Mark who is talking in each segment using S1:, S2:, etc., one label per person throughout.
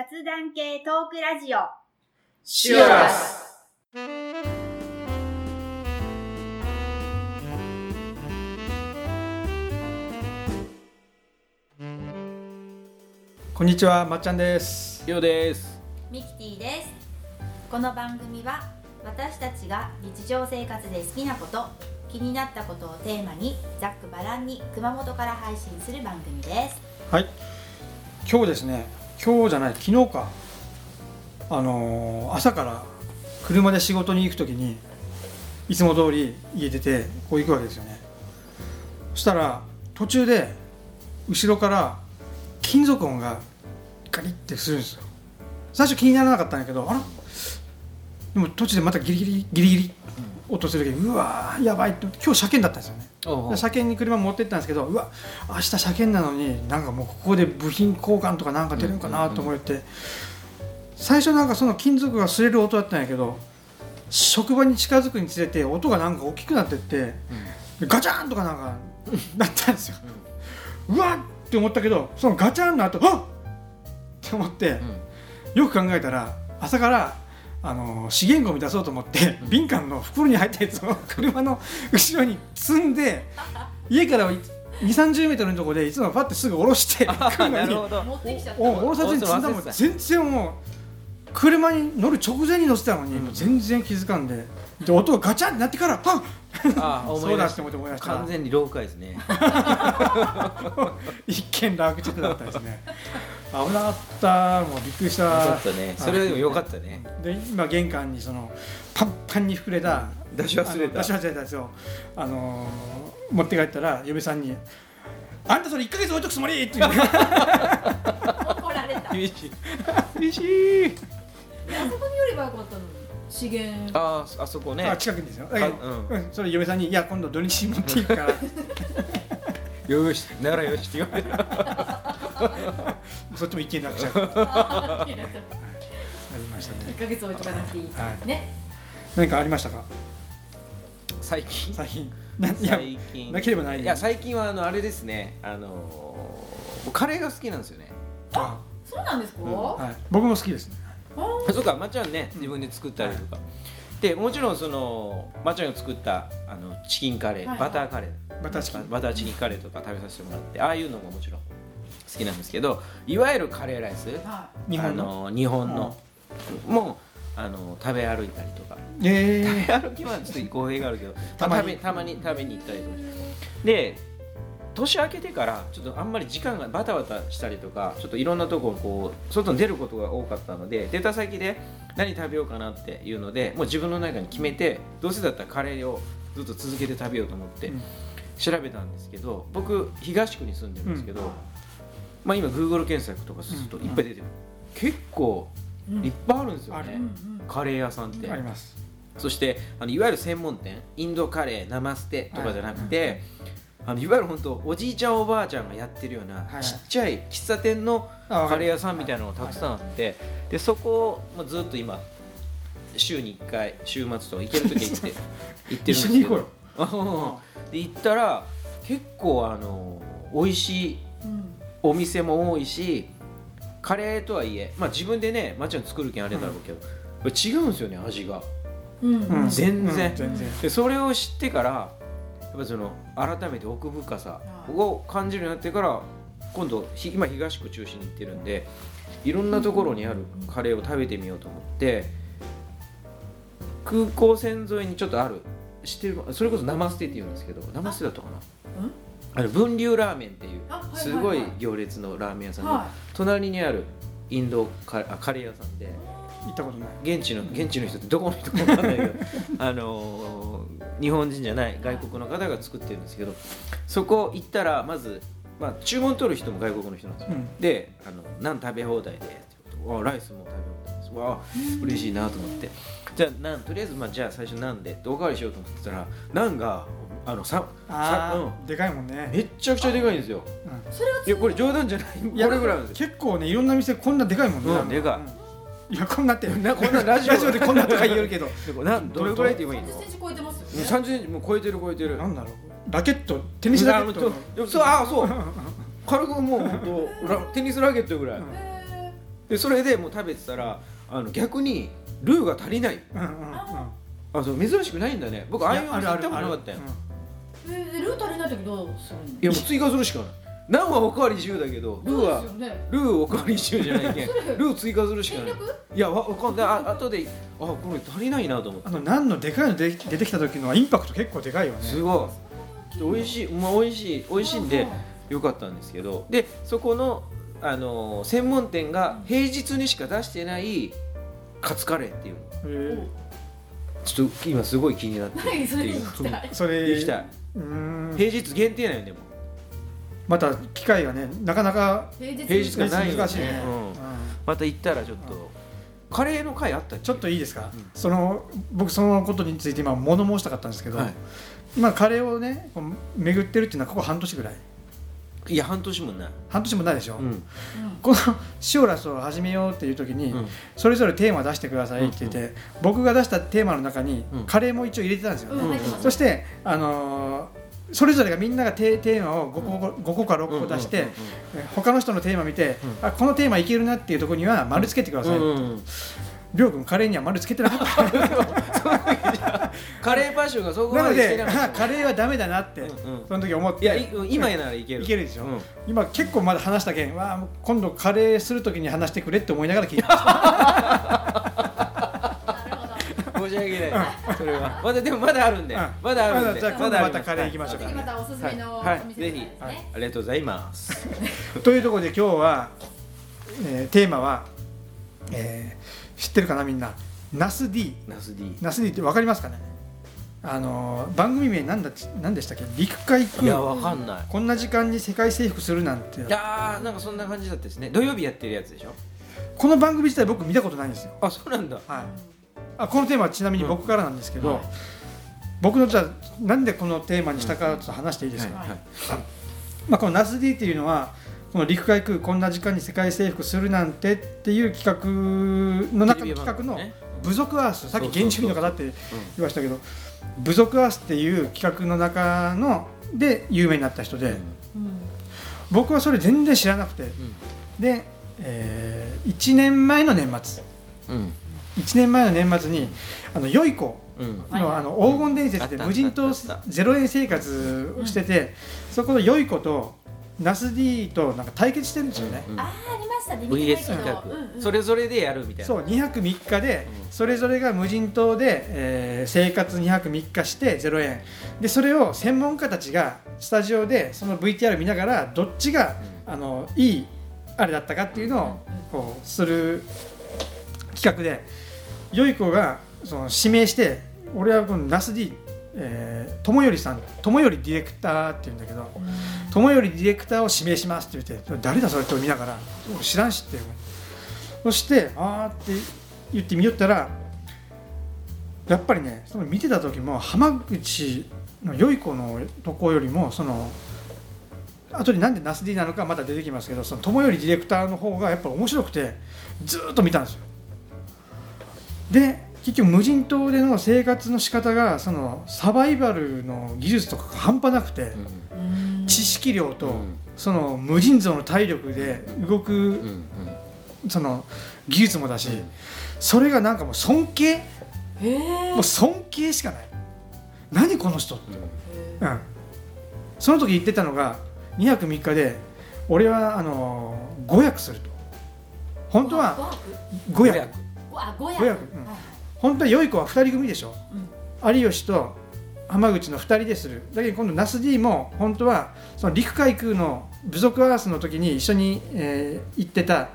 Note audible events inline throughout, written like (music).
S1: 雑談系トークラジオ
S2: シュラス
S3: こんにちは、まっちゃんです。
S2: ようです
S1: ミキティですこの番組は私たちが日常生活で好きなこと気になったことをテーマにざっくばらんに熊本から配信する番組です
S3: はい。今日ですね、今日じゃない、昨日か。あのー朝から車で仕事に行くときに、いつも通り家出て、こう行くわけですよね。そしたら、途中で、後ろから金属音がガリってするんですよ。最初気にならなかったんだけど、あら？でも途中でまたギリギリギリギリ音するけど、うわーやばいって今日車検だったんですよね。車検に車持ってったんですけどうわ明日車検なのになんかもうここで部品交換とかなんか出るのかなと思って、最初なんかその金属が擦れる音だったんやけど職場に近づくにつれて音がなんか大きくなってってガチャンとかなんかなったんですよ、うわっって思ったけどそのガチャンの後あっ！って思って、よく考えたら朝からあの資源ゴミ出そうと思って、
S2: うん。
S3: 瓶缶の袋に入ったやつを車の後ろに積んで (laughs) 家から2 3 0メートルのところでいつもパッてすぐ下ろして (laughs)
S2: なるほど。
S1: 持ってきちゃった
S3: おろさずに積んだもん。全然もう車に乗る直前に乗せたのに、全然気づかんで。で音がガチャンってなってからあ
S2: あ (laughs) 思
S3: そうだって
S2: い出した
S3: 思って思い出した。ら
S2: 完全に老化ですね。
S3: 一見落着だったですね危なかったもうびっくりした。
S2: ちょっとね。それでもよかったね。
S3: で今玄関にそのパンパンに膨れた
S2: 出し忘れた。
S3: あの出し忘れたやつを、あのー持って帰ったら嫁さんに「あんたそれ1ヶ月置いとくつもり!」って言う。
S1: 怒られた。
S2: 厳しい。(laughs) 厳しい。
S1: あそこに寄ればよかったのに。資源。
S2: あーあそこね。
S3: あ近くにですよ。だけど
S2: あ
S3: うんそれ嫁さんに「いや今度土日に持っていくから (laughs)
S2: よしならよしって言われた (laughs)
S3: そっちも一見なくちゃう。(laughs) あ
S1: 1
S3: りましたね。
S1: ヶ月置いとかなくていい
S3: はい。
S1: ね
S3: 何かありましたか？
S2: 最近？
S3: 最近。ないや
S2: 最近。(laughs)
S3: なければない。
S2: いや最近はあのあれですね。あのーカレーが好きなんですよね。
S3: あ
S1: そうなんですか、
S3: はい。僕も好きですね。
S2: そうかまっちゃんね自分で作ったりとか、でもちろんそのまっちゃんが作ったあのチキンカレー、
S1: はい
S2: バターカレー。
S3: バターチキン。
S2: バターチキンカレーとか食べさせてもらってああいうのももちろん好きなんですけどいわゆるカレーライス
S1: は
S3: 日本の？
S2: あの日本の、もうあの食べ歩いたりとか。
S3: え
S2: 食べ歩きはちょっと語弊があるけど、
S3: たまに。
S2: たまに食べに行ったりとかで年明けてからちょっとあんまり時間がバタバタしたりとかちょっといろんなとここう外に出ることが多かったので出た先で何食べようかなっていうのでもう自分の中に決めてどうせだったらカレーをずっと続けて食べようと思って
S3: うん。
S2: 調べたんですけど僕東区に住んでるんですけど、
S3: うん。
S2: まあ、今 Google 検索とかするといっぱい出てる、結構
S1: い、うん。
S2: いっぱいあるんですよね、
S1: うんうん。
S2: カレー屋さんって。
S3: あります。
S2: そしてあのいわゆる専門店インドカレーナマステとかじゃなくて、あのいわゆる本当おじいちゃんおばあちゃんがやってるような、
S3: はい
S2: ちっちゃい喫茶店の
S3: あ
S2: カレー屋さんみたいなのがたくさんあって、でそこを、まあ、ずっと今週に1回週末とか行ける時は行って (laughs) 行ってるんですけど。(laughs) で行ったら結構あの美味しい
S1: うん。
S2: お店も多いしカレーとはいえ、まあ、自分でねまっちゃん作るけんあれだろうけど、これ違うんですよね味が。
S1: うん。
S3: うん。
S2: 全然。
S3: うん。全然。
S2: でそれを知ってからやっぱその改めて奥深さを感じるようになってから今度ひ今東区中心に行ってるんでいろんなところにあるカレーを食べてみようと思って空港線沿いにちょっとある知ってるそれこそ生捨てって言うんですけど生捨てだったかな？
S1: うん？
S2: あの分流ラーメンっていうすごい行列のラーメン屋さんで、
S1: は
S2: 隣にあるインドカレー屋さんで
S3: 行ったことない。
S2: 現地の現地の人ってどこの人か分かんないけど (laughs) あのー日本人じゃない外国の方が作ってるんですけどそこ行ったらまず、まあ、注文取る人も外国の人なんですよ、
S3: うん。
S2: であの「ナン食べ放題で」わあライスも食べ放題です。わあ嬉しいなと思って。じゃあナンとりあえず、まあ、じゃあ最初ナンでおかわりしようと思ってたらナンがあのささ、
S3: あー
S2: うん、
S3: でかいもんね。
S2: めっちゃくちゃでかいんですよ。
S3: うん。
S1: それはい。
S2: やこれ冗談じゃない。これぐらいなんですよ。
S3: 結構ねいろんな店こんなでかいもんね、
S2: うんでかい。
S3: うんいやこんなって
S2: なこんなラジオ。
S3: でこんなとか言えるけど。
S2: なんどれぐらいって言えばいいの
S1: ？30センチ超えてますよね
S2: 30センチもう超えてる超えてる。
S3: なんだろう。ラケットテニスラケット。
S2: うんそうあそう。軽くもう本当ラテニスラケットぐらい。
S1: へ
S2: でそれでもう食べてたらあの逆にルーが足りない。
S3: うんうんうん
S2: あそう珍しくないんだね。僕ああいうお
S3: いや
S2: 店行ったことなかったよ。
S3: うん。
S1: えールー足りない時どうするの？
S2: いやもう追加するしかないナンはおかわり自由だけどルーは
S1: ね。
S2: ルーおかわり自由じゃないけん (laughs) ルー追加するしかない。いやわわかんない。あ後であこれ足りないなと思って。
S3: あのナンのでかいので出てきた時のはインパクト結構でかいよね。
S2: すごい。で美味しい。まあ美味しい。美味しいんでよかったんですけど。でそこのあのー専門店が平日にしか出してないカツカレーっていうの。ちょっと今すごい気になっていう。
S1: 行きたい。
S3: それ
S2: 行きたい。平日限定なんよでも
S3: また機会がねなかなか
S1: 平日
S2: がない
S3: 難しいね、
S2: うん。
S3: うん
S2: また行ったらちょっとカレーの会あった
S3: ちょっといいですか、
S2: うん。
S3: その僕そのことについて今物申したかったんですけど、
S2: はい。
S3: 今カレーをねこう巡ってるっていうのはここ半年ぐらい？
S2: いや半年もない。
S3: 半年もないでしょ、
S2: うん。
S3: このシオラスを始めようっていう時に、
S2: うん。
S3: それぞれテーマ出してくださいって言って、僕が出したテーマの中に、
S2: うん。
S3: カレーも一応入れてたんですよね、そして、あのーそれぞれがみんながテテーマを5個 ,5 個か6個出して、他の人のテーマ見て、
S2: うん。
S3: あこのテーマいけるなっていうところには丸つけてください、りょうくんカレーには丸つけてなかった
S2: カレーパッションがそこまでなかった
S3: あカレーはダメだなって、
S2: うんうん。
S3: その時思って。
S2: いやい今ならいける
S3: いけるでしょ、
S2: うん。
S3: 今結構まだ話したけんわ今度カレーする時に話してくれって思いながら聞いてました
S2: 申し訳ない。それは。まだでもまだあるんで。
S3: うん。
S2: まだあるんで。
S3: まだじゃあ今度またカレー行きましょうか。
S1: 次またおすすめのお
S2: はい。
S1: 店
S2: ぜひ。
S1: ですね
S2: ありがとうございます。(laughs)
S3: というところで今日は、えーテーマは、えー知ってるかなみんな？ナス D
S2: ナス D
S3: ナス D って分かりますかね？あのー番組名なんだっ何でしたっけ？陸海
S2: いや
S3: 空
S2: わかんない。
S3: こんな時間に世界征服するなんて。
S2: いやーなんかそんな感じだったですね。土曜日やってるやつでしょ？
S3: この番組自体僕見たことないんですよ、
S2: あそうなんだ。
S3: はい、あこのテーマはちなみに僕からなんですけど、僕のじゃあなんでこのテーマにしたかちょっと話していいですか、
S2: はい。はい。
S3: まあ、このナス D っていうのはこの陸海空こんな時間に世界征服するなんてっていう企画の中の企画の部族アースさっき原住民の方って言いましたけど部族アースっていう企画の中ので有名になった人で
S1: うん。
S3: 僕はそれ全然知らなくてで、え1年前の年末1年前の年末にあの良い子のあの黄金伝説で無人島
S2: あったあった
S3: 0円生活をしててそこの良い子とナス D となんか対決してるんですよね。
S2: うん
S1: あーありましたね。
S2: VS 企画。
S1: どうんうん。
S2: それぞれでやるみたいな。
S3: そう2泊3日で
S2: うん。
S3: それぞれが無人島で、えー生活2泊3日して0円。でそれを専門家たちがスタジオでその VTR 見ながらどっちがあのいいあれだったかっていうのをこうする企画で良い子がその指名して俺はこのナス D えー友頼さん友頼ディレクターっていうんだけど友頼ディレクターを指名しますって言って誰だそれって見ながら俺知らんしってそしてあーって言って見よったらやっぱりねその見てた時も浜口の良い子のとこよりもその後でなんでナス D なのかまた出てきますけどその友頼ディレクターの方がやっぱ面白くてずーっと見たんですよで結局無人島での生活の仕方がそのサバイバルの技術とかが半端なくて
S1: うん。
S3: 知識量と
S2: うん。
S3: その無尽蔵の体力で動く
S2: うんうん
S3: その技術もだしそれがなんかもう尊敬もう尊敬しかない。何この人って、
S2: うん。
S3: うん、その時言ってたのが2泊3日で俺はあの5役すると。本当は5役
S1: あ五役
S3: 五役うん本当は良い子は2人組でしょ、有吉と浜口の2人でする。だけど今度ナス D も本当はその陸海空の部族アースの時に一緒に、えー行ってた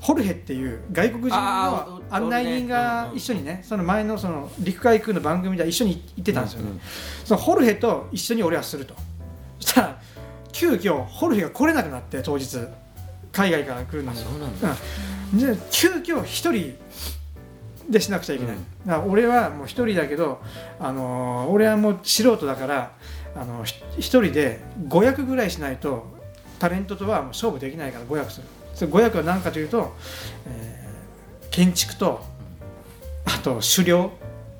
S3: ホルヘっていう外国人
S2: あ
S3: の
S2: ー
S3: 案内人が一緒にねその前のその陸海空の番組で一緒に行ってたんですよね、そのホルヘと一緒に俺はすると。そしたら急遽ホルヘが来れなくなって当日海外から来るのに
S2: そうなんだ。
S3: うん、で急遽一人でしなくちゃいけない、
S2: うん。
S3: だから俺はもう一人だけど、あのー俺はもう素人だから、あのひ一人で5役ぐらいしないとタレントとはもう勝負できないから5役する。それ5役は何かというと、えー建築とあと狩猟、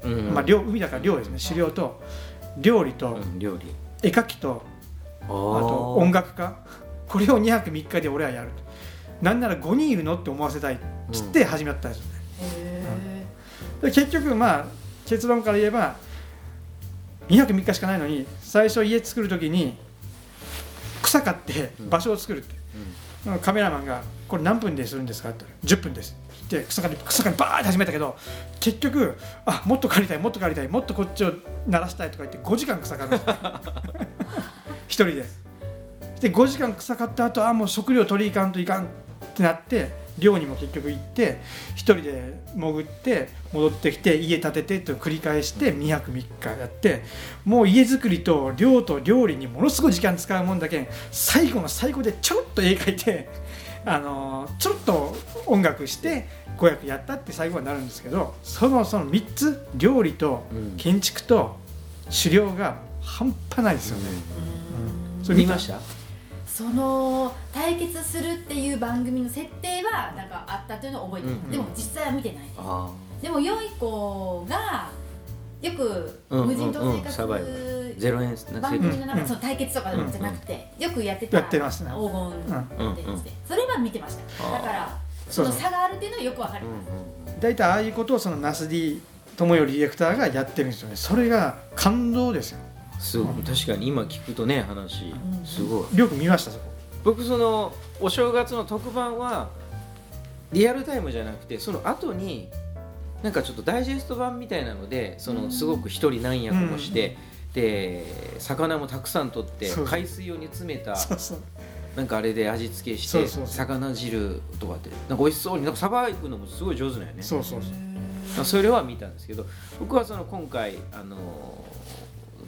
S2: うん
S3: まあ、漁海だから漁ですね。狩猟と料理と
S2: うん料理。
S3: 絵描きと
S2: あ
S3: あと音楽家。これを2泊3日で俺はやるなんなら5人いるのって思わせたいっつって始まったんですよね、
S1: へ
S3: で結局まあ結論から言えば2泊3日しかないのに最初家作る時に草買って場所を作るって、カメラマンが「これ何分でするんですか?」って言ったら「10分です」って草刈り草刈りバーって始めたけど結局「あもっと刈りたいもっと刈りたいもっとこっちを鳴らしたい」とか言って5時間草刈る (laughs) 一人で。で5時間草刈った後あもう食料取りいかんといかんってなって寮にも結局行って一人で潜って戻ってきて家建ててと繰り返して2泊3日やってもう家作りと寮と料理にものすごい時間使うもんだけん最後の最後でちょろっと絵描いて、(laughs) あのーちょろっと音楽して5役やったって最後はなるんですけどそのその3つ料理と
S2: うん。
S3: 建築と狩猟が半端ないですよね。
S1: ー
S3: それ
S2: 見ました？
S1: その対決するっていう番組の設定はなんかあったというのを覚えてる、
S2: うん
S1: でも実際は見てない。です
S2: あ
S1: でも良い子がよく
S2: うん
S1: 無人島生
S2: うんサバイバ
S1: 活
S2: ゼロ円な
S1: 番組の中
S3: うん
S1: でその対決とかでもじゃなくてよくやってた
S3: やってますね。
S1: 黄金って言って。それは見てました。だからその差があるっていうのはよくわかり
S2: うん
S1: ます
S3: 大体ああいうことをそのナス D 智頼ディレクターがやってるんですよね。それが感動ですよ
S2: うんすごい。確かに今聞くとね話。
S1: うん。
S2: すごい。
S3: よく見ましたそこ。
S2: 僕そのお正月の特番はリアルタイムじゃなくてその後になんかちょっとダイジェスト版みたいなのでそのすごく一人何役もして、で魚もたくさん取って海水用に詰めたなんかあれで味付けして魚汁とかってなんか美味しそうになんかさばくのもすごい上手なんよね。
S3: そうそうそう。
S2: まあそれは見たんですけど僕はその今回あの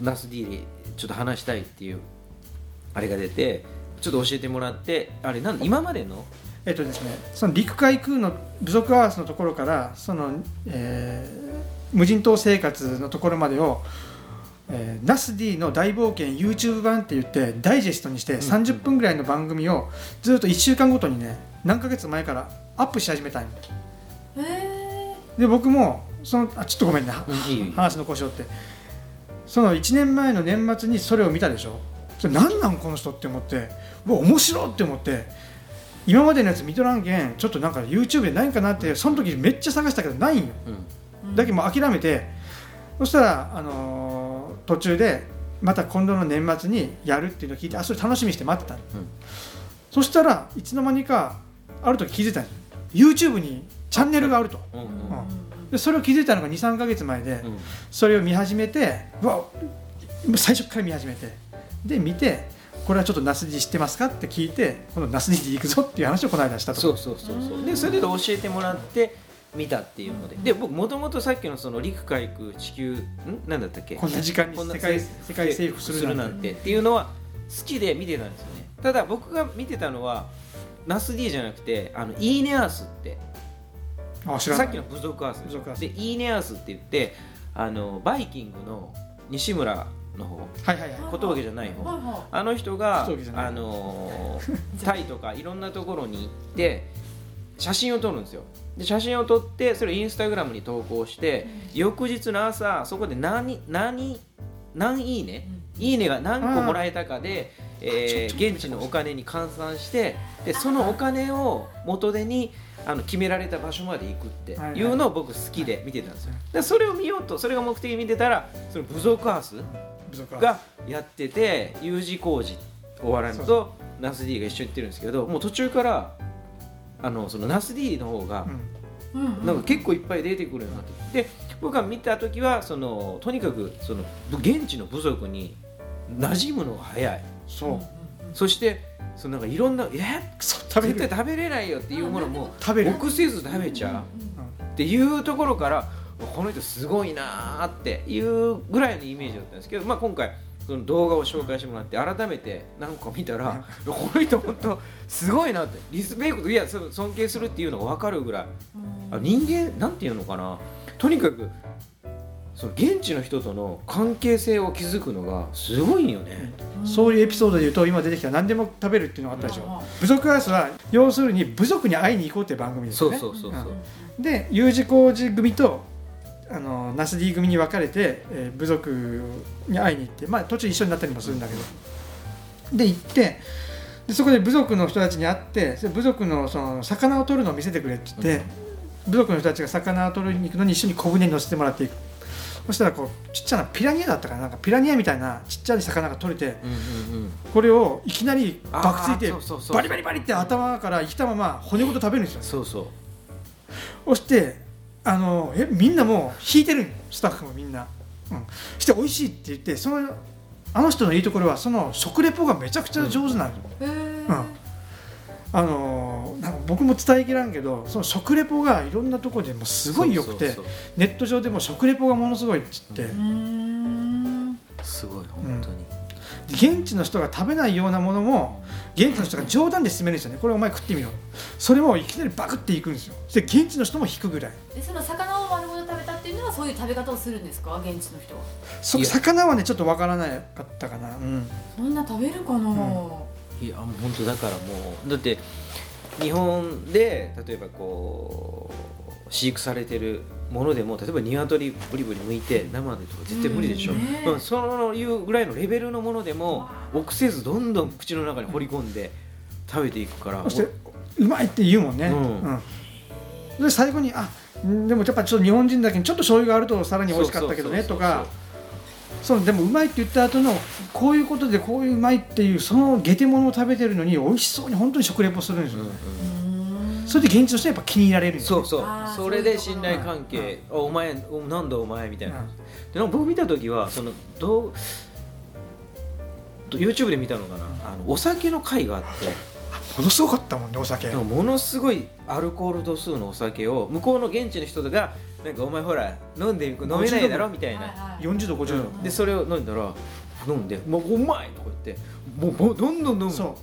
S2: ナス D でちょっと話したいっていうあれが出てちょっと教えてもらってあれなん今までの？
S3: えっとですねその陸海空の部族アースのところからその、えー無人島生活のところまでを、えーナス D の大冒険 YouTube 版って言ってダイジェストにして
S2: ん。
S3: 30分ぐらいの番組をずっと1週間ごとにね何ヶ月前からアップし始めたんよ。
S1: へえ
S3: で僕もそのあちょっとごめんね
S2: いいよいいよ。
S3: 話の故障ってその1年前の年末にそれを見たでしょ？それ何なんこの人って思って。うわ面白いって思って。今までのやつ見とらんけんちょっとなんか YouTube でないんかなってその時めっちゃ探したけどないんよ。
S2: うん。
S3: だけどもう諦めて。そしたら、あのー途中でまた今度の年末にやるっていうのを聞いてあそれ楽しみにして待ってたの、
S2: うん。
S3: そしたらいつの間にかある時気づいたん YouTube にチャンネルがあると。
S2: うんうん。
S1: うん
S3: でそれを気づいたのが23か月前で、
S2: うん。
S3: それを見始めてうわ最初から見始めてで見てこれはちょっとナス D 知ってますかって聞いてこのナスで行くぞっていう話をこの間したと。
S2: そうそうそうそう。でそれで教えてもらって見たっていうので。で僕もともとさっきのその陸海空地球ん？なんだったっけ？
S3: こんな時間に世界
S2: せ
S3: 世界征服するなんて。
S2: なんてっていうのは好きで見てたんですよね。ただ僕が見てたのはナス D じゃなくてあのイーネアースって
S3: あ知らない。
S2: さっきの部族アース
S3: 部族アース。
S2: でイーネアースって言ってあのバイキングの西村の方。
S3: はいはいはい。
S2: 小峠じゃない方。
S1: はいは
S2: あの人が
S3: 小峠じゃない。
S2: あのータイとかいろんなところに行って写真を撮るんですよ。で写真を撮ってそれをインスタグラムに投稿して翌日の朝そこで何何何いいね？いいねが何個もらえたかで、えー現地のお金に換算してでそのお金を元手にあの決められた場所まで行くっていうのを僕好きで見てたんですよ。でそれを見ようとそれが目的に見てたらその部族ハウス
S3: 部族は
S2: がやってて U 字工事お笑いのとナス D が一緒に行ってるんですけどもう途中からあのそのナス D の方がなんか結構いっぱい出てくるようになってで僕が見た時はそのとにかくその現地の部族に馴染むのが早い。
S3: そう
S2: そしてそのなんかいろんな「え？
S3: そう食べる
S2: 絶対食べれないよ」っていうものも
S3: 食べる。
S2: 臆せず食べちゃう。っていうところからこの人すごいなーっていうぐらいのイメージだったんですけど、まあ、今回その動画を紹介してもらって改めて何か見たら (laughs) この人本当すごいなってリスペクトいやその尊敬するっていうのが分かるぐらい。あ人間なんていうのかな。とにかくその現地の人との関係性を築くのがすごいよね。
S3: そういうエピソードで言うと今出てきた何でも食べるっていうのがあったでしょ。
S1: うん。
S3: 部族アースは要するに部族に会いに行こうっていう番組です
S2: そう
S3: よね
S2: そうそう。そう。
S3: で U 字工事組とあのナス D 組に分かれて、えー部族に会いに行って、まあ、途中一緒になったりもするんだけど。で行ってでそこで部族の人たちに会って部族のその魚を取るのを見せてくれって言って、部族の人たちが魚を取りに行くのに一緒に小舟に乗せてもらっていくそしたらこうちっちゃなピラニアだったかななんかピラニアみたいなちっちゃい魚が取れて
S2: うんうんうん。
S3: これをいきなりバクついて
S2: あーそうそうそう。
S3: バリバリバリって頭から生きたまま骨ごと食べるんですよ。
S2: そうそう。
S3: そしてあのえみんなもう引いてるスタッフもみんな、うん、そして美味しいって言ってそのあの人のいいところはその食レポがめちゃくちゃ上手なんよ、
S1: へえ
S3: うんあのなんか僕も伝えきらんけどその食レポがいろんなところでもうすごい良くて
S2: そうそう
S3: ネット上でも食レポがものすごいっつって、
S1: うーん。
S2: すごい本当に、
S3: 現地の人が食べないようなものも現地の人が冗談で勧めるんですよね。これお前食ってみろ。それをいきなりバクっていくんですよ。そして現地の人も引くぐらい。
S1: でその魚を丸ごと食べたっていうのはそういう食べ方をするんですか？現地の人は。
S3: そ魚はねちょっとわからなかったかな、うん、
S1: そんな食べるかな、
S2: いやもう本当だからもうだって日本で例えばこう飼育されてるものでも例えば鶏ブリブリ剥いて生でとか絶対無理でしょ、
S1: うん。ね
S2: うんそういうぐらいのレベルのものでも臆せずどんどん口の中に放り込んで食べていくから。
S3: そしてうまいって言うもんね、
S2: うん。
S3: で最後にあんでもやっぱちょっと日本人だけにちょっと醤油があるとさらに美味しかったけどね
S2: そうそうそうそう
S3: とかそうでもうまいって言った後のこういうことでこういううまいっていうそのゲテモノを食べてるのに美味しそうに本当に食レポするんですよ、
S2: うんうん
S1: うーん。
S3: それで現地の人はやっぱ気に入られるんですよ。
S2: そうそうそれで信頼関係「あお前おなんだお前」みたいな、でなんか僕見た時はそのどうど YouTube で見たのかな。あのお酒の会があって。
S3: ものすごかったもんねお酒。
S2: ものすごいアルコール度数のお酒を向こうの現地の人がなんかお前ほら飲んで飲めないだろ？みたいな、
S1: はいはい。
S3: 40度50度、
S2: うん。でそれを飲んだら飲んで「もううまい!」とか言ってもうもうどんどん飲む
S3: そう。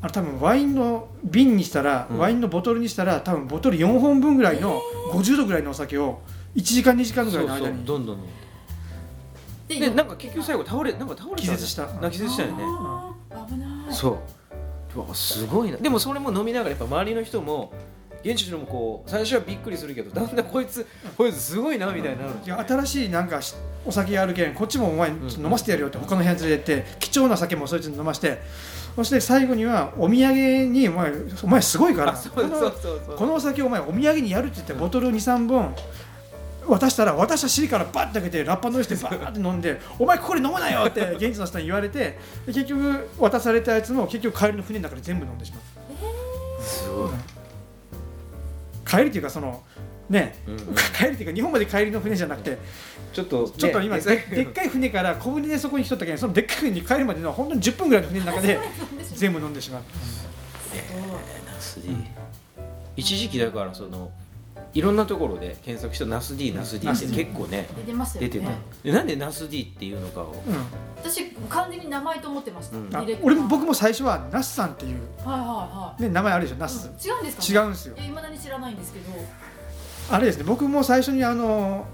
S3: あの多分ワインの瓶にしたら、
S2: うん。
S3: ワインのボトルにしたら多分ボトル4本分ぐらいの50度ぐらいのお酒を1時間2時間ぐらいの
S2: そうそう
S3: 間に
S2: どんどん飲む。
S1: で
S2: でなんか結局最後倒れなんか倒れた
S3: 気絶した。
S2: なん。か気絶したよね。
S1: 危ない。
S2: そう。うわすごいな。でもそれも飲みながらやっぱ周りの人も現地の人もこう最初はびっくりするけどだんだんこいつこいつすごいなみたいになる
S3: いや新しいなんかしお酒あるけんこっちもお前飲ませてやるよって他の部屋に連れてって貴重な酒もそいつに飲ましてそして最後にはお土産にお前お前すごいからこのお酒お前お土産にやるって言ってボトル23本渡したら渡した尻からバッて開けてラッパ乗せてバーって飲んで「お前これ飲むなよ!」って現地の人に言われてで結局渡されたやつも結局帰りの船の中で全部飲んでしまう
S2: すごい、
S3: 帰りっていうかそのね
S2: うんうん。
S3: 帰りっていうか日本まで帰りの船じゃなくて
S2: ちょっと、ね
S3: ちょっと今ででっかい船から小舟でそこに来とったけんそのでっかい船に帰るまでの本当に10分ぐらいの船の中で全部飲んでしまう。
S2: 一時期だからそのいろんなところで検索したナス D ナス D って結構ね
S1: 出てましたよね。
S2: 出てたでなんでナス D っていうのかを。
S3: うん。
S1: 私完全に名前と思ってました、
S2: うん。
S3: あ俺も僕も最初はナスさんっていう、
S1: はいはいはい。
S3: ね、名前あるでしょナス、
S1: 違うんですか、ね、
S3: 違うんですよ。
S1: いや未だに知らないんですけど。
S3: あれですね僕も最初にあの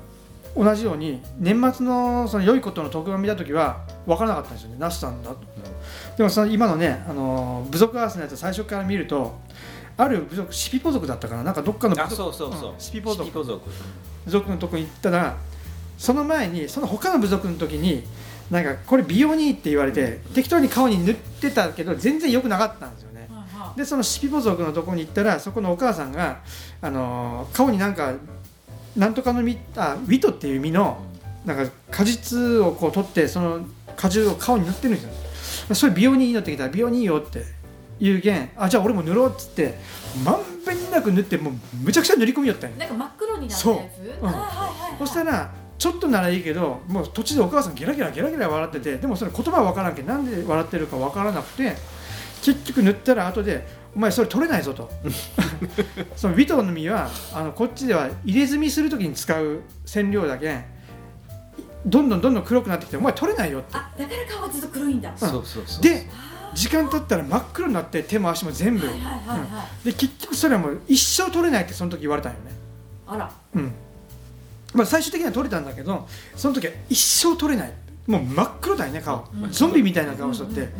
S3: 同じように年末のその良いことの特番見た時は分からなかったんですよねナスさんだと、でもその今のねあの部族アースのやつ最初から見るとある部族シピポ族だったかな？なんかどっかの部
S2: あ
S3: 族
S2: そうそうそう、
S3: んシピポ族。
S2: シピポ族。
S3: 部族のとこに行ったらその前にその他の部族の時になんかこれ美容にいいって言われて適当に顔に塗ってたけど全然良くなかったんですよね。
S1: はいはい。
S3: でそのシピポ族のとこに行ったらそこのお母さんが、あのー顔になんかなんとかの実あウィトっていう実のなんか果実をこう取ってその果汁を顔に塗ってるんですよ。それ美容にいいのって聞いたら美容にいいよって言うけんあじゃあ俺も塗ろうっつってまんべんなく塗ってもうむちゃくちゃ塗り込みよったんよ。
S1: なんか真っ黒になったやつ？
S3: う。ん。
S1: あはいはいはい。
S3: そしたらちょっとならいいけどもう途中でお母さんゲラゲラゲラゲラ笑っててでもそれ言葉は分からんけんなんで笑ってるか分からなくて結局塗ったら後で「お前それ取れないぞ」と。(laughs) そのウィトの実はあのこっちでは入れ墨する時に使う染料だけんどんどんどんどん黒くなってきて「お前取れないよ」って。
S1: あだから顔はずっと黒いんだ。
S2: そうそうそう
S3: で
S1: あ
S3: 時間経ったら真っ黒になって手も足も全部。で結局それはもう一生取れないってその時言われたんよね。
S1: あら。
S3: うん。まあ、最終的には取れたんだけどその時は一生取れない。もう真っ黒だよね顔、
S1: うん。
S3: ゾンビみたいな顔しとって、
S1: うん。うんうん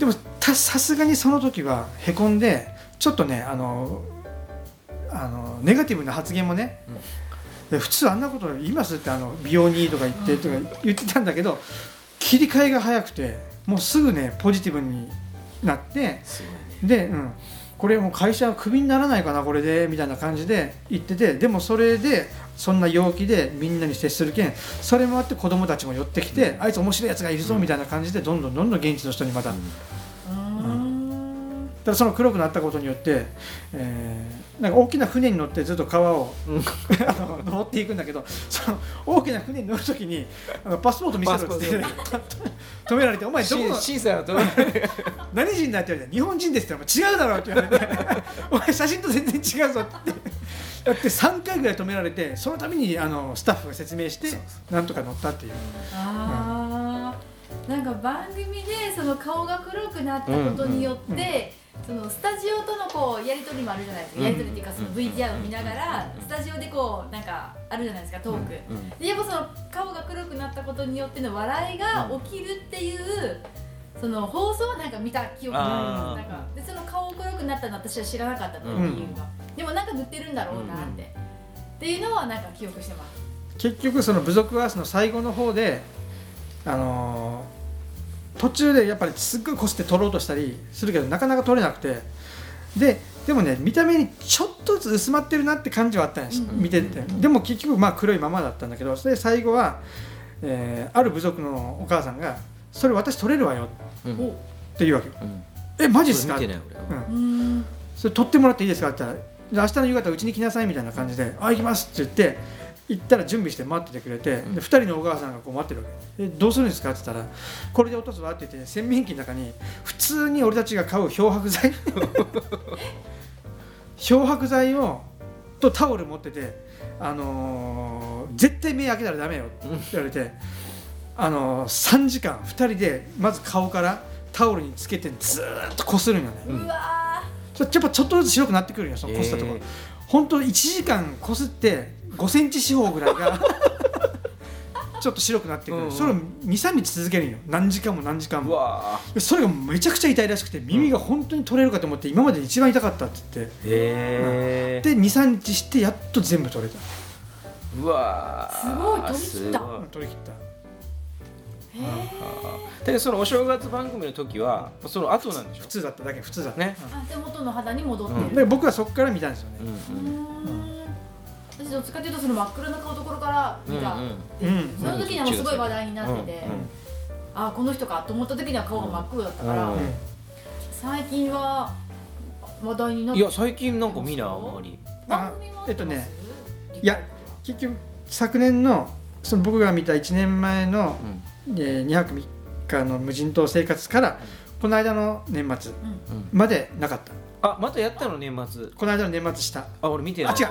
S3: でもたさすがにその時はへこんでちょっとねあのあのネガティブな発言もね、で普通あんなこと言いますってあの美容にとか言ってとか言ってたんだけど切り替えが早くてもうすぐねポジティブになって
S2: すごいね。
S3: で、うん、これもう会社クビにならないかなこれでみたいな感じで言っててでもそれでそんな陽気でみんなに接するけんそれもあって子供たちも寄ってきて、あいつ面白いやつがいるぞみたいな感じでどんどんどんどん現地の人にまた、
S1: うーん
S3: ただその黒くなったことによって、えーなんか大きな船に乗ってずっと川を (laughs) あの登っていくんだけどその大きな船に乗るときにあのパスポート見せろって言って止められて「お前どこの
S2: 審査のと
S3: 何人だ?」って言われて「日本人です」って言ったら「違うだろ」って言われて「(laughs) お前写真と全然違うぞ」って。やって3回ぐらい止められてそのためにあのスタッフが説明してなんとか乗ったっていう。
S1: あー。なんか番組でその顔が黒くなったことによって、そのスタジオとのこうやり取りもあるじゃないですか、
S2: うん。
S1: やり取りっていうかその VTR を見ながら、スタジオでこうなんかあるじゃないですかトーク、でやっぱその顔が黒くなったことによっての笑いが起きるっていう、その放送はなんか見た記憶があ
S2: あー
S1: りますなんかでその顔黒くなったの私は知らなかったっていうのが、でもなんか塗ってるんだろうなって、っていうのはなんか記憶してます。
S3: 結局その部族アースの最後の方であのー途中でやっぱりすっごいこすって取ろうとしたりするけどなかなか取れなくて。ででもね見た目にちょっとずつ薄まってるなって感じはあったんです、見てて。でも結局まあ黒いままだったんだけどそれで最後は、えーある部族のお母さんが「それ私取れるわよ」って言うわけ。よ
S2: うん「
S3: えマジっすか?」
S2: 見てない俺
S3: うん。それ取ってもらっていいですか？って言ったらで明日の夕方うちに来なさいみたいな感じで「あ行きます」って言って行ったら準備して待っててくれて、
S2: ん。
S3: で2人のお母さんがこう待ってるわけ。でどうするんですかって言ったら「これで落とすわ」って言って洗面器の中に普通に俺たちが買う漂白剤。(laughs) 漂白剤をとタオル持ってて、あのー絶対目開けたらダメよって言われて、あのー3時間2人でまず顔からタオルにつけてずーっとこするんよね。
S2: う
S3: やっぱちょっとずつ白くなってくるよそのこすったところ、
S2: えー。
S3: 本当1時間こすって5センチ四方ぐらいがちょっと白くなってくる、
S2: うんうん。
S3: それを23日続けるんよ。何時間も何時間
S2: う
S3: もそれがめちゃくちゃ痛いらしくて耳が本当に取れるかと思って今までで一番痛かったって言って。
S2: ー。へえ
S3: で23日してやっと全部取れた、
S2: うわー。
S1: すごい取り切った。
S3: 取り切った。
S1: ー。へ
S2: だけどそのお正月番組の時はその後なんでしょ？
S3: 普通だっただけ普通だった。
S2: ね。
S1: ーあで元の肌に戻って
S2: うん。
S1: る
S3: で僕はそこから見たんですよね、
S2: うん。
S1: うーん私どっちかというとその真っ黒な顔ところから見た、
S2: う。ん
S3: うん。
S1: その時にはもうすごい話題になってて、
S2: うん。
S1: あこの人かと思った時には顔が真っ黒だったから、
S2: うん。
S1: 最近は話題になって
S2: いや最近なんか見ないあんまり。
S1: 番組も
S3: えっとね。いや結局昨年のその僕が見た1年前の、
S2: うん。
S3: えー2泊3日の無人島生活からこの間の年末
S1: うん。
S2: うん。
S3: までなかった。
S2: あまたやったの年末。
S3: この間の年末した。
S2: あ俺見てない。
S3: あ違う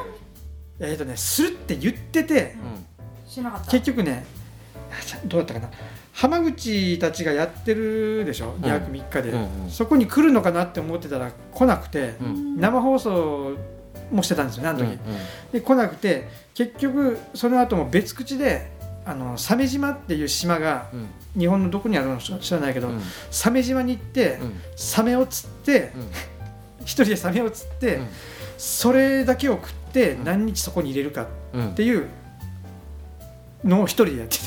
S3: えっ、とねするって言ってて
S2: う
S1: しなかった。
S3: 結局ねどうだったかな。浜口たちがやってるでしょ？2泊3日で、
S2: うんうん
S3: そこに来るのかなって思ってたら来なくて、
S2: んうん。
S3: 生放送もしてたんですよねあの時、
S2: うんうん。
S3: で来なくて結局その後も別口であの鮫島っていう島が
S2: うん。
S3: 日本のどこにあるのか知らないけど、
S2: うん。
S3: 鮫島に行って、
S2: うん。
S3: サメを釣って
S2: うん。(laughs)
S3: 一人でサメを釣って、
S2: うん。
S3: それだけを食って
S2: うん。
S3: 何日そこに入れるか
S2: うん
S3: っていうのを一人でやって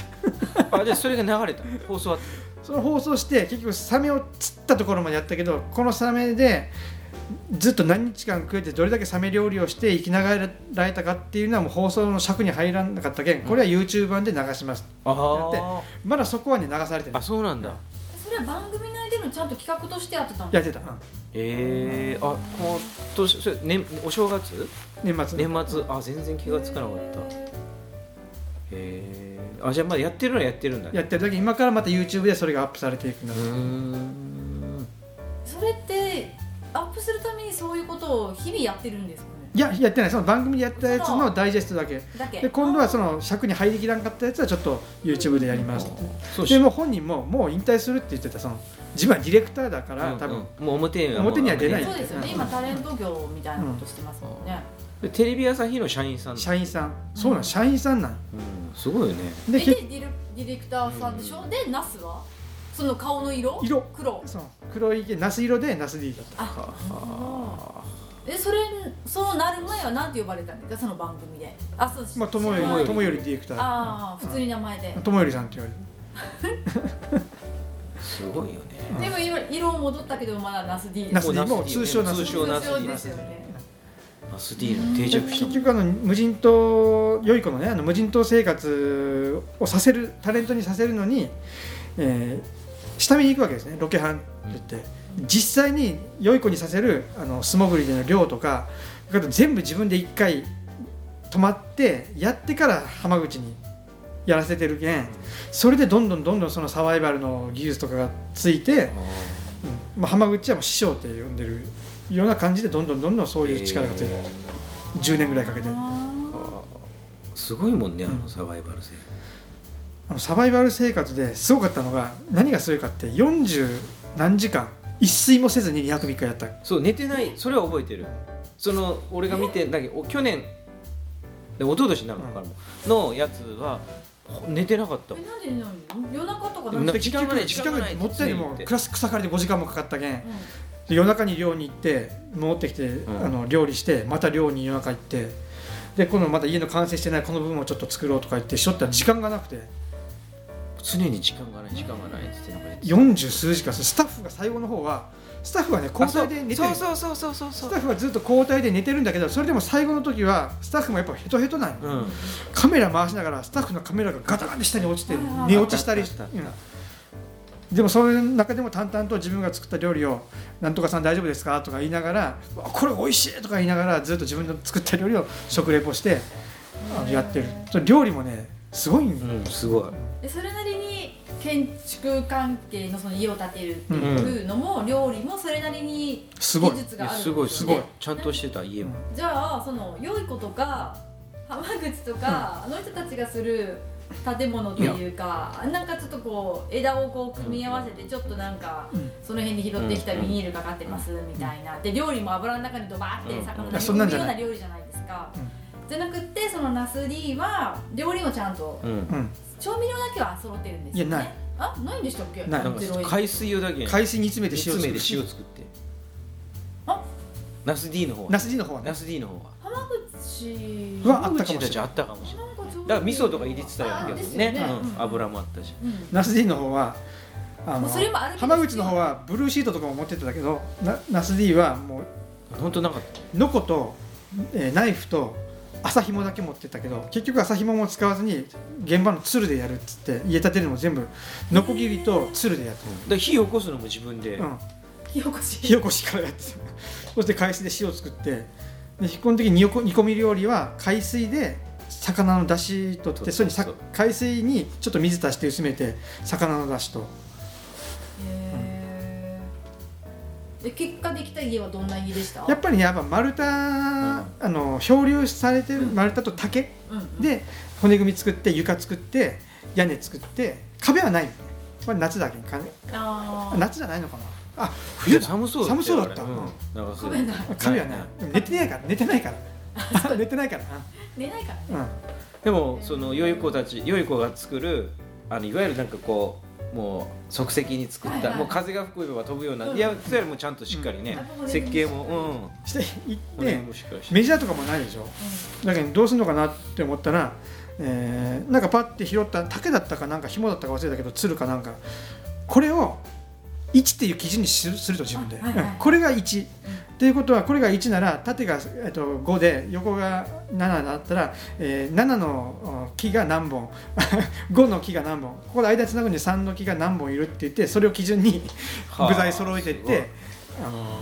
S3: た。
S2: あじゃあそれが流れた。放送は
S3: その放送して結局サメを釣ったところまでやったけどこのサメでずっと何日間食えてどれだけサメ料理をして生きながられたかっていうのはもう放送の尺に入らなかったけんこれは YouTube 版で流します。
S2: あ
S3: まだそこはね流されて
S2: あそうなんだ
S1: 番組内でのちゃんと企画としてやってたん
S3: やってた、うん。
S2: えー、あ今年それ、ね、お正月？
S3: 年末
S2: 年末？あ全然気がつかなかった。えー、あじゃあまだやってるのはやってるんだね。
S3: やってる時今からまた YouTube でそれがアップされていくんだ
S1: それってアップするためにそういうことを日々やってるんですか？ね
S3: いややってない。その番組でやったやつのダイジェストだけ。で今度はその尺に入りきらんかったやつはちょっと YouTube でやります。ってでもう本人ももう引退するって言ってたその自分はディレクターだから多分、
S2: うん。もう表には
S3: 表には出ない
S1: そうですよね。
S3: うん。
S1: 今タレント業みたいなことしてますもんね、
S2: でテレビ朝日の社員さん。だ
S3: 社員さん。そうなん社員さんなん。
S2: うん。すごいよね。
S1: で
S3: でけ
S1: でディレクターさんでしょ、でナスは？その顔の色？
S3: 色。
S1: 黒。
S3: そう。黒いナス色でナス D だった。
S1: あ
S2: は
S1: えそれそのなる前は何て呼ばれたんですか？その番組で。あそうです。
S3: まあ友より友より。ディレクター。
S1: ああ普通に名前で、
S3: 友よりさんって言われる。
S2: あすごいよね。
S1: でも今色戻ったけどまだナス D
S3: ナス D
S2: もう
S3: もう通称ナス D
S2: 通称ナス D
S1: ですよね。
S2: ナス D の定着した。
S3: 結局あの無人島良い子のねあの無人島生活をさせるタレントにさせるのに、えー下見に行くわけですね。ロケハンって言って、実際に良い子にさせるあの素潜りでの漁とか全部自分で一回泊まってやってから浜口にやらせてるけんそれでどんどんどんどんそのサバイバルの技術とかがついて、うん。まあ、浜口はもう師匠って呼んでるような感じでどんどんどんどんそういう力がついて
S2: え
S3: 10年ぐらいかけて。
S2: ー。すごいもんねあのサバイバル性。
S3: あのサバイバル生活ですごかったのが何がすごいかって40何時間一睡もせずに2泊3日やった。
S2: そう寝てない。それは覚えてる。その俺が見てだけどお去年で一昨年になるのかな、のやつはほ寝てなかった。
S1: えなんで寝ないの？夜中とか
S2: 時間がない
S3: 時間がないもったいにも
S2: 常に
S3: クラス草刈りで5時間もかかったけん。
S1: うん。
S3: で夜中に寮に行って戻ってきて、
S2: ん。
S3: あの料理してまた寮に夜中行って。で今度また家の完成してないこの部分をちょっと作ろうとか言ってしょったら時間がなくて
S2: 常に時間がない時間がないっつってなんか言って
S3: 40数時間スタッフが最後の方はスタッフはね交代で寝てる。
S2: そうそうそうそうそうそう。
S3: スタッフはずっと交代で寝てるんだけどそれでも最後の時はスタッフもやっぱヘトヘトなんよ
S2: うん。
S3: カメラ回しながらスタッフのカメラがガタガタ下に落ちて寝落ちしたりし
S2: た
S3: でもその中でも淡々と自分が作った料理を「なんとかさん大丈夫ですか?」とか言いながら「うわこれ美味しい!」とか言いながらずっと自分の作った料理を食レポしてあのやってる。料理もねすごいん
S2: うんすごい。
S1: でそれなりに建築関係のその家を建てるっていうのも、料理もそれなりに
S3: すごい
S1: 技術があるす
S2: ごいすごいちゃんとしてた家も。
S1: じゃあその良い子とか浜口とか、あの人たちがする建物っていうかなんかちょっとこう枝をこう組み合わせてちょっとなんか、
S3: うん。
S1: その辺に拾ってきたビニールかかってますみたいな。で料理も油の中にドバーって
S2: うん。
S1: 魚
S3: あ
S1: が煮込む
S3: そんなんじゃない。
S1: ような料理じゃないですか、
S3: うん。
S1: じゃなくってそのナス D は料理もちゃんと
S2: うん。
S3: うん
S1: 調味料だけは揃ってるんですよね。
S3: いやない。
S1: あないんでしたっけ？
S3: ない。
S2: 海水をだけ。
S3: 海水煮詰めて塩
S2: 煮詰めて塩作って。
S1: あ？
S2: ナス D の方。は
S3: ナス D の方はね。
S2: ナス D の方は。
S1: 浜口。
S3: うわあったかもしれない。
S2: 浜口たちあったかもしれない。
S1: なんかちょうど
S2: だから味噌とか入れてたような気がするね。
S1: あですよね。
S2: うん。油もあったし
S1: うん。
S3: ナス D の方はあの
S1: もうそれもあるけど
S3: 浜口の方はブルーシートとかも持ってってたけどなナス D はもう
S2: 本当なんか
S3: ノコと、えーナイフと麻紐だけ持ってったけど結局麻紐も使わずに現場のツルでやるっつって家建てるのも全部ノコギリとツルでやって
S2: で火起こすのも自分で。
S3: る、うん、
S1: 火起こし。
S3: 火起こしからやってた。そして海水で塩作ってで基本的に煮こ煮込み料理は海水で魚の出汁取ってそれに海水にちょっと水足して薄めて魚の出汁と
S1: で結果できた家はどんな家でした？
S3: やっぱりねやっぱ丸太、あの漂流されてる丸太と竹
S1: うんうん。
S3: で骨組み作って床作って屋根作って壁はない。のねこれ夏だけにか
S1: あー。
S3: 夏じゃないのかな。あ冬だ。
S2: 寒そう
S3: 寒そうだった。
S2: うん。
S1: 壁ない
S3: 壁はない寝てな。いから寝てないから。寝てないから。
S1: 寝ないからね。
S3: うん。
S2: でもその良い子たち良い子が作るあのいわゆるなんかこうもう即席に作った、
S1: はいはい。
S2: もう風が吹けば飛ぶような、
S1: うん。
S2: いやそれよりもちゃんとしっかりね、
S1: うん。
S2: 設計も
S3: して行
S2: うん
S3: って
S2: 骨もしっかりして。
S3: メジャーとかもないでしょ？だけどどうするのかなって思ったら、えーなんかパッて拾った竹だったかなんか紐だったか忘れたけどつるかなんか。これを1っていう基準にすると自分で、
S1: あはいはい。
S3: これが1っていうことはこれが1なら縦が、えっと、5で横が7だったら、えー7のお木が何本。(laughs) 5の木が何本。ここで間つなぐに3の木が何本いるって言ってそれを基準に
S2: はあ
S3: 具材揃えていってあの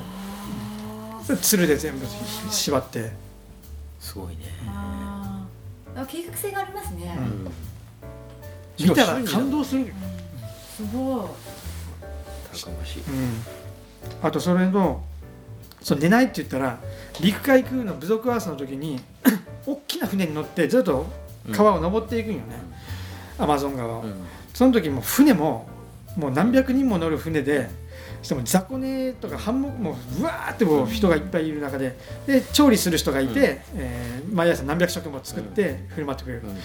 S1: あ
S3: それつるで全部縛って。
S2: すごいね、
S1: あー。でも計画性がありますね、
S3: うん。
S2: うん
S3: 見たら感動する、
S1: うん。すごい
S2: 高ましい
S3: うん、あとそれのそう寝ないって言ったら陸海空の部族アースの時に (coughs) 大きな船に乗ってずっと川を登っていくんよね、アマゾン川を、
S2: うん。
S3: その時も船ももう何百人も乗る船でしても雑魚寝とかハンモックもうわーってもう人がいっぱいいる中でで調理する人がいて、
S2: うん。
S3: えー毎朝何百食も作って振る舞ってくれる、
S2: うん。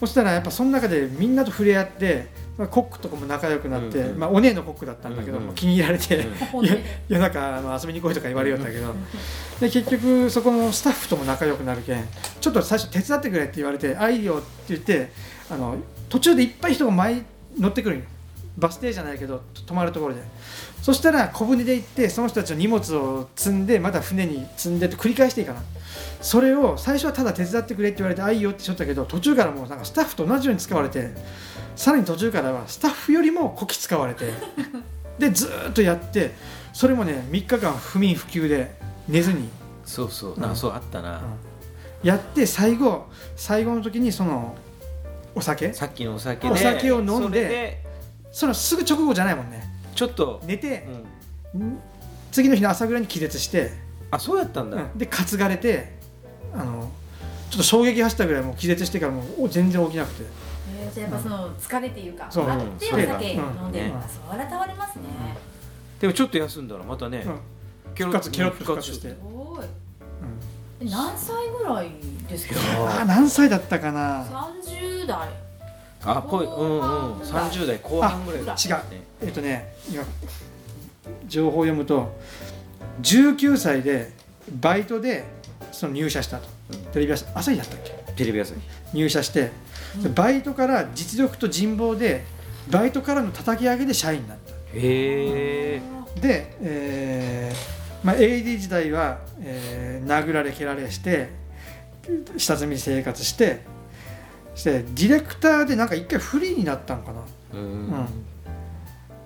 S3: そしたらやっぱその中でみんなと触れ合って、まあ、コックとかも仲良くなって、
S2: うんうん
S3: まあ、お姉のコックだったんだけど、
S2: うんうん
S3: 気に入られて、
S2: うん。
S1: 本当に
S3: 夜中あの遊びに来いとか言われよったけど、で結局そこのスタッフとも仲良くなるけんちょっと最初手伝ってくれって言われて「あいいよ」って言ってあの途中でいっぱい人が前に乗ってくるバス停じゃないけど泊まるところで。そしたら小舟で行ってその人たちの荷物を積んでまた船に積んでって繰り返していいかな。それを最初はただ手伝ってくれって言われてあいいよってしょったけど途中からもうなんかスタッフと同じように使われてさらに途中からはスタッフよりもこき使われてでずーっとやってそれもね3日間不眠不休で寝ずに。
S2: そうそう。なんかそうあったな、
S3: やって最後最後の時にそのお酒。
S2: さっきのお酒で
S3: お酒を飲んで
S2: そ
S3: のすぐ直後じゃないもんね。
S2: ちょっと、
S3: 寝て
S2: う、ん。
S3: ん次の日の朝ぐらいに気絶して、
S2: あそうやったんだ、
S3: うん。で担がれてあのちょっと衝撃走ったぐらいもう気絶してからもうお全然起きなくて。
S1: えーじゃあやっぱその疲れっていうか、
S3: そう
S1: あってお酒飲んでる、
S2: うん
S1: あそれはたまりますね、
S2: でもちょっと休んだらまたね、
S3: うん。
S2: ケロ
S3: 復活ケロッと復活して。
S1: す、ごい。
S3: うん。
S1: え何歳ぐらいですか？
S3: あ何歳だったかな
S1: ？30代。
S2: あぽいうんうん。30代後半ぐらいだ
S3: 違う。えっ、とね今情報を読むと19歳でバイトでその入社したと、
S2: うん
S3: テレビ朝朝日だったっけ？
S2: テレビ朝日。
S3: 入社して、
S1: うん。
S3: バイトから実力と人望でバイトからの叩き上げで社員になった。
S2: へえ。
S3: で、えーまあ、AD 時代は、えー殴られ蹴られして下積み生活してしてディレクターでなんか一回フリーになったのかな。
S2: うん。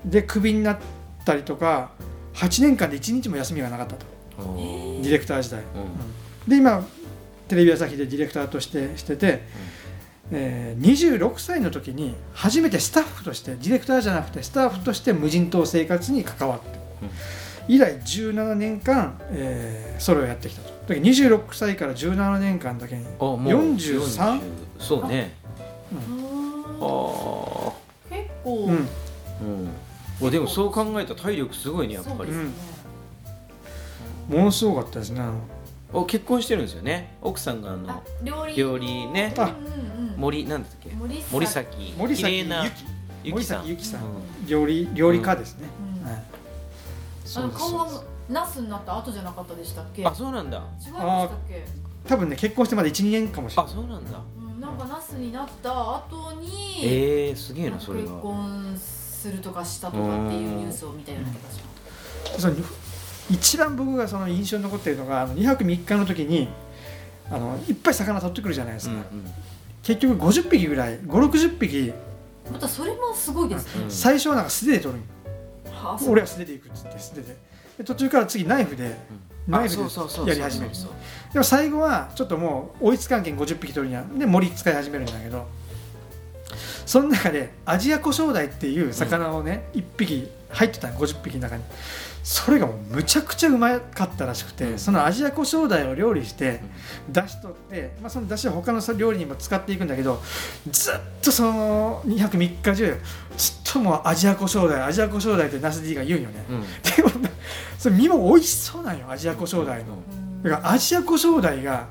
S3: でクビになったりとか8年間で1日も休みがなかったと。ディレクター時代、
S2: うん。
S3: で今テレビ朝日でディレクターとしてしてて、えー26歳の時に初めてスタッフとしてディレクターじゃなくてスタッフとして無人島生活に関わって、以来17年間、えーそれをやってきたと。だけど26歳から17年間だけに
S2: あもう
S3: 43?
S2: 40そうね。
S1: うん。
S2: ああ
S1: 結構、
S3: うん。
S2: うん。おでもそう考えたら体力すごいねやっぱり。
S1: そうですね、
S3: ものすごかったですね
S2: お結婚してるんですよね。奥さんがあ
S1: あ
S2: の
S1: 料理。
S2: 料理ね。
S3: あ
S1: うんうんうん、
S2: 森なんだっけ？
S1: 森崎。
S2: 森崎。
S3: ゆき森
S2: ゆきさん。
S3: 崎ゆきさん。
S2: うん。
S3: 料理料理家ですね、
S1: うん。
S3: う
S1: 顔がナスになった後じゃなかったでしたっけ？
S2: あそうなんだ。
S1: 違いましたっけ？
S3: 多分ね結婚してまだ12年かもしれない。
S2: あそうなんだ。
S1: うん、なんかナスになった後に、
S2: えー、すげえ
S1: な
S2: それが
S1: 婚するとかしたとかっていうニュースを見たような気がします。
S3: 一番僕がその印象に残っているのがあの2泊3日の時にあのいっぱい魚取ってくるじゃないですか、
S2: うんうん。
S3: 結局50匹ぐらい560匹。
S1: またそれもすごいですね。
S2: うん
S3: 最初はなんか素手で取る。俺は素手で行くっつって素手で。で途中から次ナイフでナイフでやり始める。でも最後はちょっともう追いつかんけん50匹取るにはで森使い始めるんだけどその中でアジアコショウダイっていう魚をね、1匹入ってたの50匹の中にそれがもうむちゃくちゃうまかったらしくて、
S2: うん。
S3: そのアジアコショウダイを料理して出し取って、まあ、その出汁は他の料理にも使っていくんだけどずっとその2泊3日中ずっともうアジアコショウダイアジアコショウダイってナス D が言うんよね、
S2: うん。うん
S3: でもそれ身も美味しそうなんよアジアコショウダイの。
S1: うん。
S3: だからアジアコショウダイが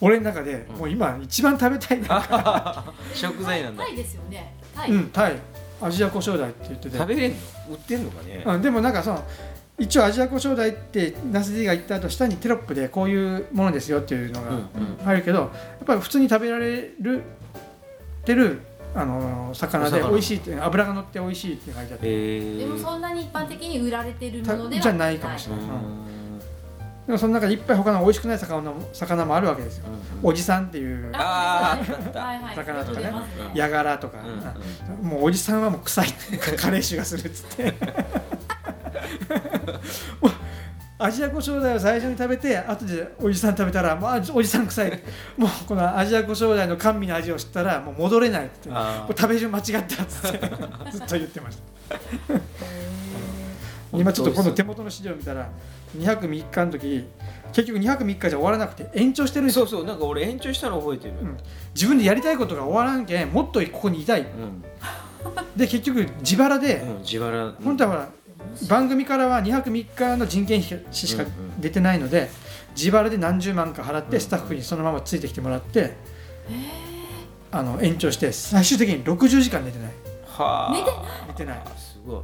S3: 俺の中で
S2: うん。
S3: もう今一番食べたいな、(laughs)
S2: 食材なんだ。
S1: タイですよね。タイ。
S3: うん、タイアジアコショウダイって言ってて。
S2: 食べれんの？売ってんのかね？
S3: うん、でもなんかその一応アジアコショウダイってナス D が言った後下にテロップでこういうものですよっていうのが
S2: うんうん。
S3: 入るけど、やっぱり普通に食べられるてるあの魚で美味しいって油が乗って美味しいって書いてあって、
S2: え
S1: でもそんなに一般的に売られてるものでは
S3: じゃないかもしれ
S2: う
S3: ない、
S2: ん
S3: でもその中でいっぱい他の美味しくない魚も魚もあるわけですよ、
S2: うん。
S3: おじさんっていう。魚とかね。ヤガラとか、
S2: うん。うん
S3: もうおじさんはもう臭い。カレー臭がするっつって。(laughs) もうアジアコショウダイを最初に食べて後でおじさん食べたらもうあおじさん臭い。もうこのアジアコショウダイの甘味の味を知ったらもう戻れないっても
S2: あ
S3: う食べ順間違ったっつって。(laughs) ずっと言ってました。
S1: へ
S3: 今ちょっと今度手元の資料見たら2泊3日の時結局2泊3日じゃ終わらなくて延長してるんですよ。
S2: そうそうなんか俺延長したの覚えてる。
S3: うん。自分でやりたいことが終わらんけんもっとここにいたい。
S2: うん。
S3: で結局自腹で、
S2: うん自腹。
S3: 本当はほら番組からは2泊3日の人件費しか
S2: うんうん
S3: 出てないので、自腹で何十万か払っ
S2: うんうん。
S3: てスタッフにそのままついてきてもらって、あの延長して最終的に60時間寝てない。
S2: はあ。
S1: 寝てない。
S3: 寝てない。
S2: すごい。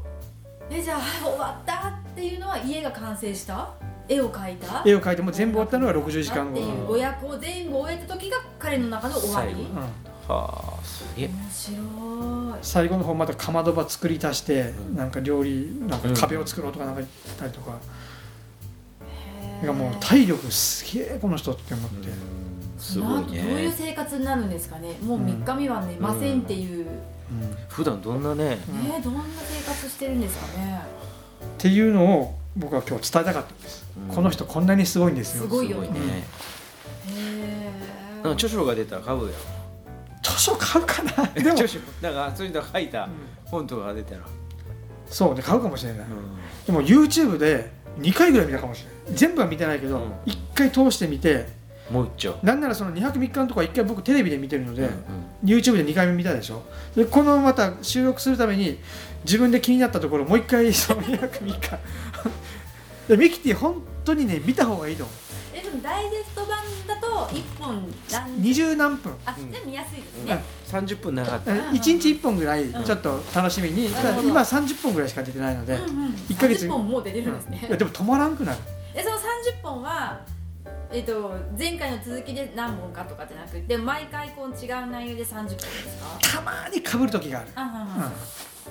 S1: えじゃあ終わったっていうのは家が完成した？絵を描いた？
S3: 絵を描いても全部終わったのが60時間後、
S1: っていう語訳を全部終えた時が彼の中の終わり。
S2: 最後
S3: うん。
S2: はあすげえ。
S1: 面白い。
S3: 最後の方またかまど場作り足して、
S2: うん。
S3: なんか料理なんか壁を作ろうとかなんか言ったりとか、
S1: へー。
S3: なんかもう体力すげえこの人って思って、
S2: すごい
S1: などういう
S2: ね
S1: 生活になるんですかね。もう3日目は寝ませんっていう、
S3: うん。
S2: 普段どんなね
S3: うん
S1: ねどんな生活してるんですかね
S3: っていうのを僕は今日伝えたかったんです、
S2: うん。
S3: この人こんなにすごいんですよ。
S1: すごいよ
S2: ね。
S1: へ
S2: なんか著書が出たら買うよ。
S3: 図書買うかな？(laughs) でも。
S2: 著書。なんかそういうの書いた本とかが出たら。
S3: そうね買うかもしれない、
S2: うん。
S3: でも YouTube で2回ぐらい見たかもしれない。全部は見てないけど、
S2: うん。
S3: 1回通してみて
S2: もう一丁。
S3: なんならその2泊3日のとこは1回僕テレビで見てるので、
S2: うん
S3: YouTube で2回目見たでしょ。でこのまた収録するために自分で気になったところもう1回 (laughs) その2泊3日。でミキティ本当にね見た方がいいと思う。
S1: えでもダイジェスト版だと1本何
S3: 二十何分。
S1: あ
S2: うん
S1: でも見やすいです
S2: うん。
S1: ね、
S2: 30分なかった。
S3: 1日1本ぐらい
S1: うん
S3: ちょっと楽しみに、
S1: なるほど。
S3: 今30本ぐらいしか出てないので、
S1: うんうん、
S3: 一ヶ月。
S1: 30本もう出てるんですね、
S3: いやでも止まらんくなる。
S1: えその30本はえっと前回の続きで何本かとかじゃなくて毎回こう違う内容で30本ですか？
S3: たまにかぶる時がある、
S1: あは
S3: うん。
S1: は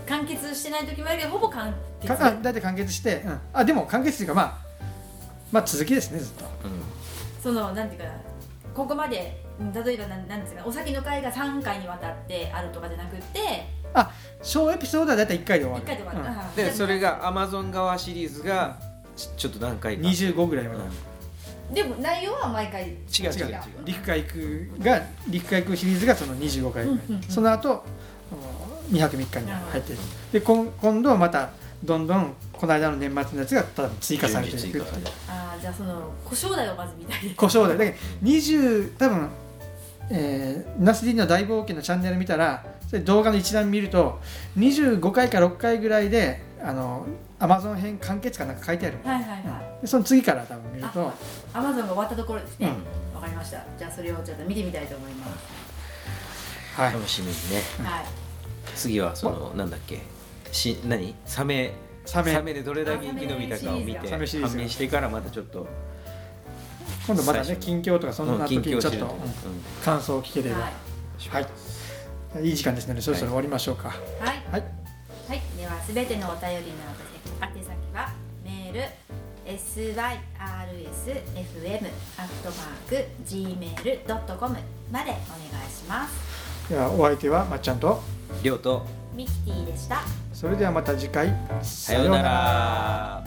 S1: 完結してない時もあるけどほぼ完結。
S3: かあだいたい完結して、うん。あでも完結っていうかまあまあ続きですねずっと。
S1: そのなんていうかなここまでうん例えばなんなんですかお酒の会が3回にわたってあるとかじゃなくて
S3: 小エピソードはだいたい1回で終わ
S1: 1
S3: る
S1: 回で終わる、
S3: うん。
S1: あは
S2: でそれがアマゾン側シリーズがちちょっと何回か。
S3: 25ぐらいまで。ある、
S1: でも内容は毎回
S2: 違う違う。違う。
S3: 陸海空が陸海空シリーズがその25回ぐらい、
S1: うんうんうん。
S3: その後2泊3日に入っている。で今度はまたどんどんこの間の年末のやつが多分追加されていく
S1: あーじゃあその故障代をまず見たい。
S3: 故障代。だけど20多分えー、ナス D の大冒険のチャンネル見たらそれ動画の一覧見ると25回か6回ぐらいであのアマゾン編完結かなんか書いてある、
S1: はいはいはい。
S3: でその次から多分見ると。
S1: アマゾンが終わったところですね。
S3: う
S1: わ、かりました。じゃあそれをちょっと見てみたいと思います。
S3: はい。
S2: 楽しみにね。
S1: はい。
S2: 次はそのなんだっけ？し何？サメ。
S3: サメ。
S2: サメでどれだけ生き延びたかを見て判明してからまたちょっと。
S3: 今度またね近況とかそんな時にちょっと、うん。感想を聞ければ。
S1: はい。
S3: はい、いい時間ですのでそろそろ終わりましょうか。
S1: はい、
S3: はい
S1: はい、ではすべてのお便りの宛先はメール syrsfm.gmail.com までお願いします。
S3: ではお相手はまっちゃんと
S2: りょうと
S1: ミキティでした。
S3: それではまた次回。
S2: さようなら